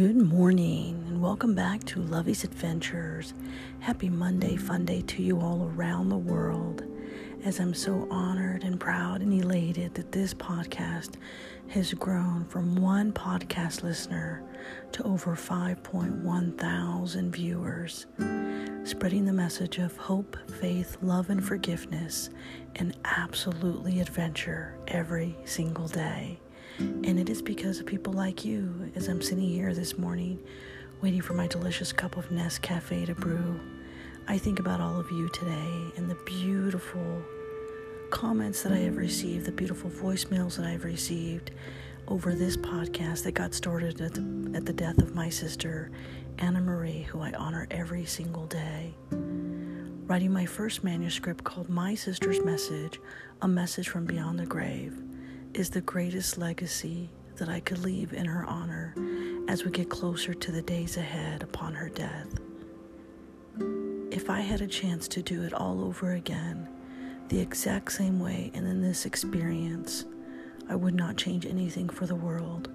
Good morning and welcome back to Lovey's Adventures. Happy Monday, fun day to you all around the world. As I'm so honored and proud and elated that this podcast has grown from one podcast listener to over 5.1 thousand viewers, spreading the message of hope, faith, love, and forgiveness, and absolutely adventure every single day. And it is because of people like you as I'm sitting here this morning waiting for my delicious cup of Nescafe to brew. I think about all of you today and the beautiful comments that I have received, the beautiful voicemails that I've received over this podcast that got started at the, at the death of my sister, Anna Marie, who I honor every single day. Writing my first manuscript called My Sister's Message, A Message from Beyond the Grave is the greatest legacy that I could leave in her honor as we get closer to the days ahead upon her death. If I had a chance to do it all over again, the exact same way and in this experience, I would not change anything for the world.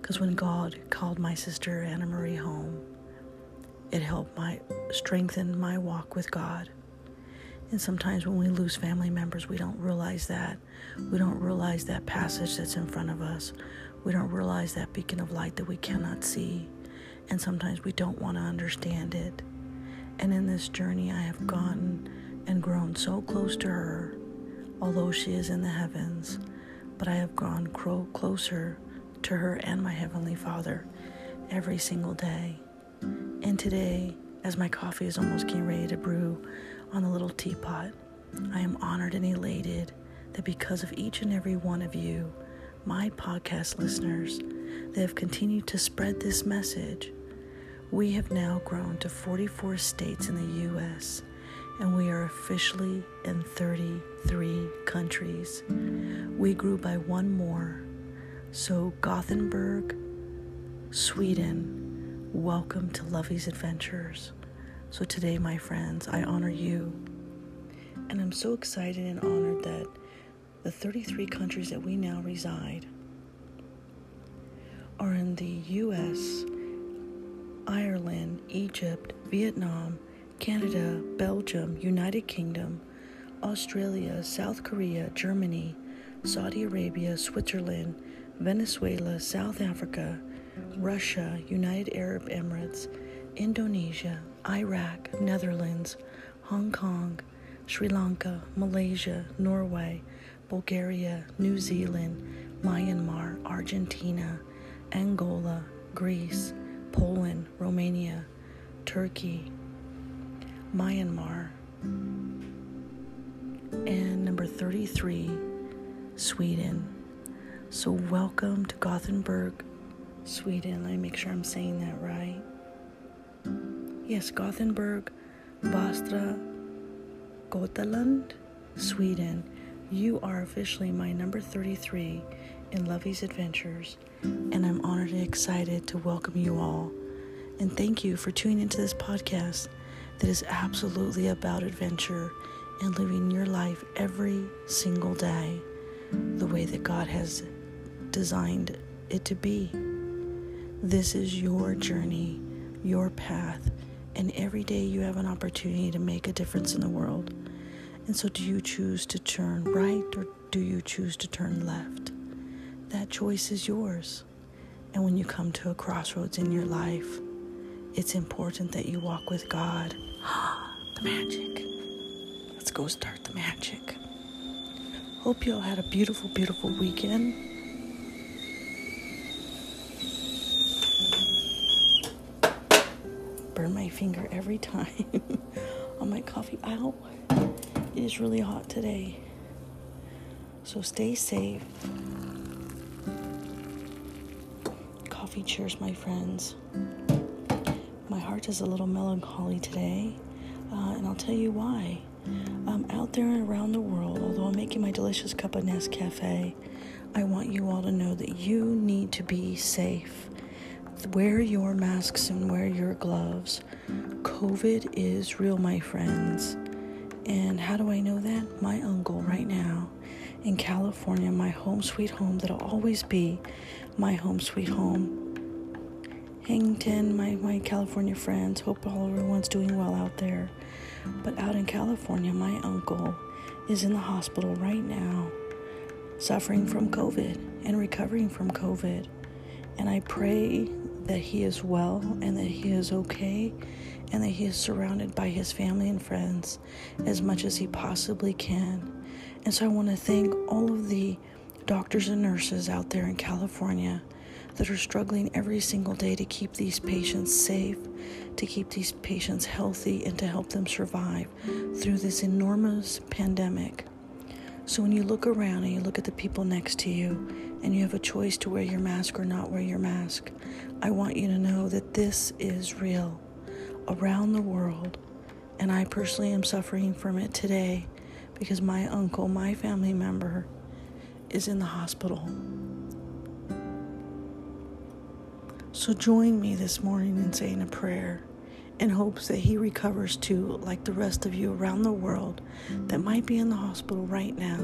Because when God called my sister Anna Marie home, it helped my strengthen my walk with God. And sometimes when we lose family members, we don't realize that. We don't realize that passage that's in front of us. We don't realize that beacon of light that we cannot see. And sometimes we don't want to understand it. And in this journey, I have gone and grown so close to her, although she is in the heavens. But I have gone closer to her and my Heavenly Father every single day. And today, as my coffee is almost getting ready to brew, on the little teapot. I am honored and elated that because of each and every one of you, my podcast listeners, they have continued to spread this message. We have now grown to 44 states in the U.S., and we are officially in 33 countries. We grew by one more. So, Gothenburg, Sweden, welcome to Lovey's Adventures. So today, my friends, I honor you. And I'm so excited and honored that the 33 countries that we now reside are in the US, Ireland, Egypt, Vietnam, Canada, Belgium, United Kingdom, Australia, South Korea, Germany, Saudi Arabia, Switzerland, Venezuela, South Africa, Russia, United Arab Emirates, Indonesia, Iraq, Netherlands, Hong Kong, Sri Lanka, Malaysia, Norway, Bulgaria, New Zealand, Myanmar, Argentina, Angola, Greece, Poland, Romania, Turkey, Myanmar, and number 33, Sweden. So, welcome to Gothenburg, Sweden. Let me make sure I'm saying that right. Yes, Gothenburg, Västra Götaland, Sweden. You are officially my number 33 in Lovey's Adventures, and I'm honored and excited to welcome you all. And thank you for tuning into this podcast that is absolutely about adventure and living your life every single day the way that God has designed it to be. This is your journey, your path and every day you have an opportunity to make a difference in the world. And so, do you choose to turn right or do you choose to turn left? That choice is yours. And when you come to a crossroads in your life, it's important that you walk with God. the magic. Let's go start the magic. Hope you all had a beautiful, beautiful weekend. Finger every time on my coffee. Ow! It is really hot today. So stay safe. Coffee cheers, my friends. My heart is a little melancholy today, uh, and I'll tell you why. Um, out there and around the world, although I'm making my delicious cup of Nescafe, I want you all to know that you need to be safe wear your masks and wear your gloves. COVID is real, my friends. And how do I know that? My uncle, right now in California, my home sweet home that'll always be my home sweet home. Hang 10, my, my California friends. Hope all everyone's doing well out there. But out in California, my uncle is in the hospital right now, suffering from COVID and recovering from COVID. And I pray that he is well and that he is okay and that he is surrounded by his family and friends as much as he possibly can. And so I want to thank all of the doctors and nurses out there in California that are struggling every single day to keep these patients safe, to keep these patients healthy, and to help them survive through this enormous pandemic. So when you look around and you look at the people next to you and you have a choice to wear your mask or not wear your mask, I want you to know that this is real around the world. And I personally am suffering from it today because my uncle, my family member, is in the hospital. So join me this morning in saying a prayer in hopes that he recovers too, like the rest of you around the world that might be in the hospital right now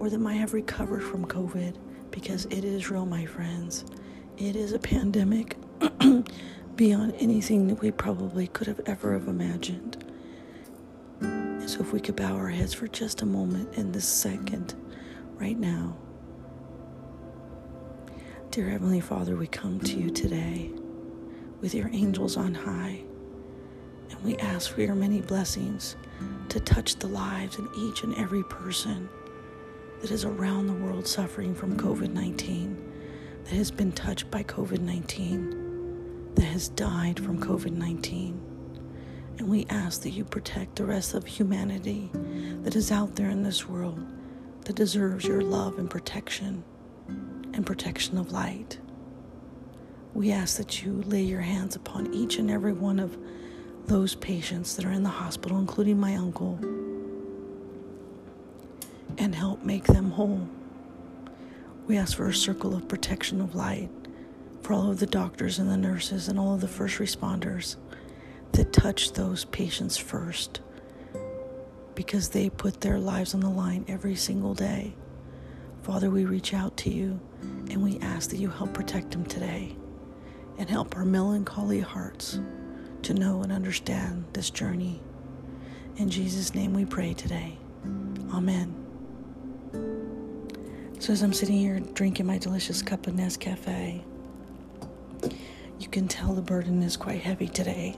or that might have recovered from COVID because it is real, my friends. It is a pandemic beyond anything that we probably could have ever have imagined. So if we could bow our heads for just a moment in this second, right now. Dear Heavenly Father, we come to you today with your angels on high, and we ask for your many blessings to touch the lives of each and every person that is around the world suffering from COVID 19, that has been touched by COVID 19, that has died from COVID 19. And we ask that you protect the rest of humanity that is out there in this world that deserves your love and protection and protection of light. We ask that you lay your hands upon each and every one of those patients that are in the hospital, including my uncle, and help make them whole. We ask for a circle of protection of light for all of the doctors and the nurses and all of the first responders that touch those patients first because they put their lives on the line every single day. Father, we reach out to you and we ask that you help protect them today and help our melancholy hearts to know and understand this journey. In Jesus' name we pray today. Amen. So, as I'm sitting here drinking my delicious cup of Nescafe, you can tell the burden is quite heavy today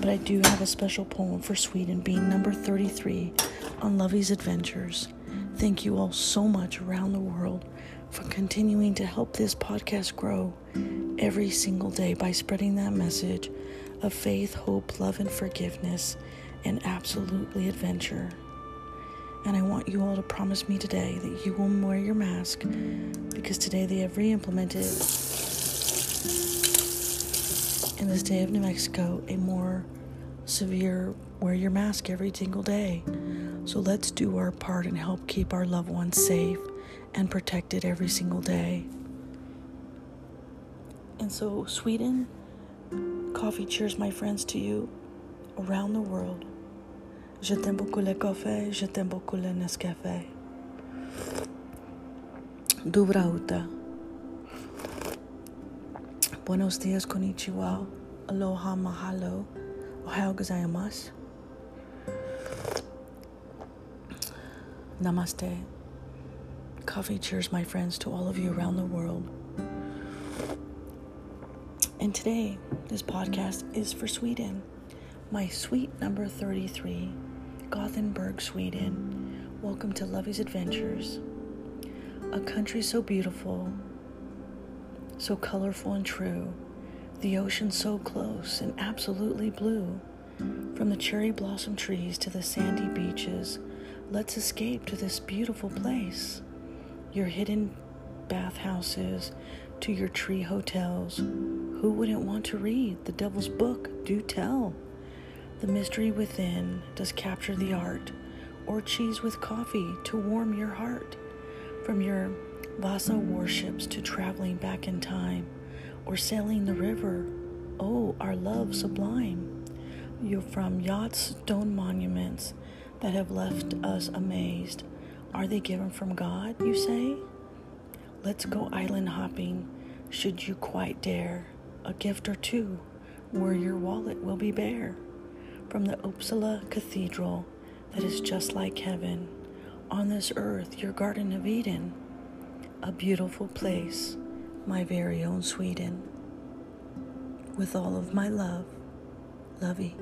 but I do have a special poem for Sweden, being number 33 on Lovey's Adventures. Thank you all so much around the world for continuing to help this podcast grow every single day by spreading that message of faith, hope, love, and forgiveness, and absolutely adventure. And I want you all to promise me today that you will wear your mask because today they have re implemented in the state of New Mexico a more severe wear your mask every single day. So let's do our part and help keep our loved ones safe and protected every single day. And so, Sweden, coffee cheers, my friends, to you around the world. Je t'aime beaucoup le café, je t'aime beaucoup le Nescafé. Dobra uta. Buenos dias, konnichiwa, aloha, mahalo, ohayou gozaimasu. Namaste. Coffee cheers, my friends, to all of you around the world. And today, this podcast is for Sweden, my sweet number 33, Gothenburg, Sweden. Welcome to Lovey's Adventures, a country so beautiful so colorful and true, the ocean so close and absolutely blue. From the cherry blossom trees to the sandy beaches, let's escape to this beautiful place. Your hidden bathhouses to your tree hotels. Who wouldn't want to read the devil's book? Do tell. The mystery within does capture the art, or cheese with coffee to warm your heart. From your Vasa warships to traveling back in time or sailing the river. Oh, our love sublime. You're from yachts, stone monuments that have left us amazed. Are they given from God, you say? Let's go island hopping, should you quite dare. a gift or two where your wallet will be bare. From the Uppsala Cathedral that is just like heaven, on this earth, your Garden of Eden, a beautiful place, my very own Sweden. With all of my love, Lovey.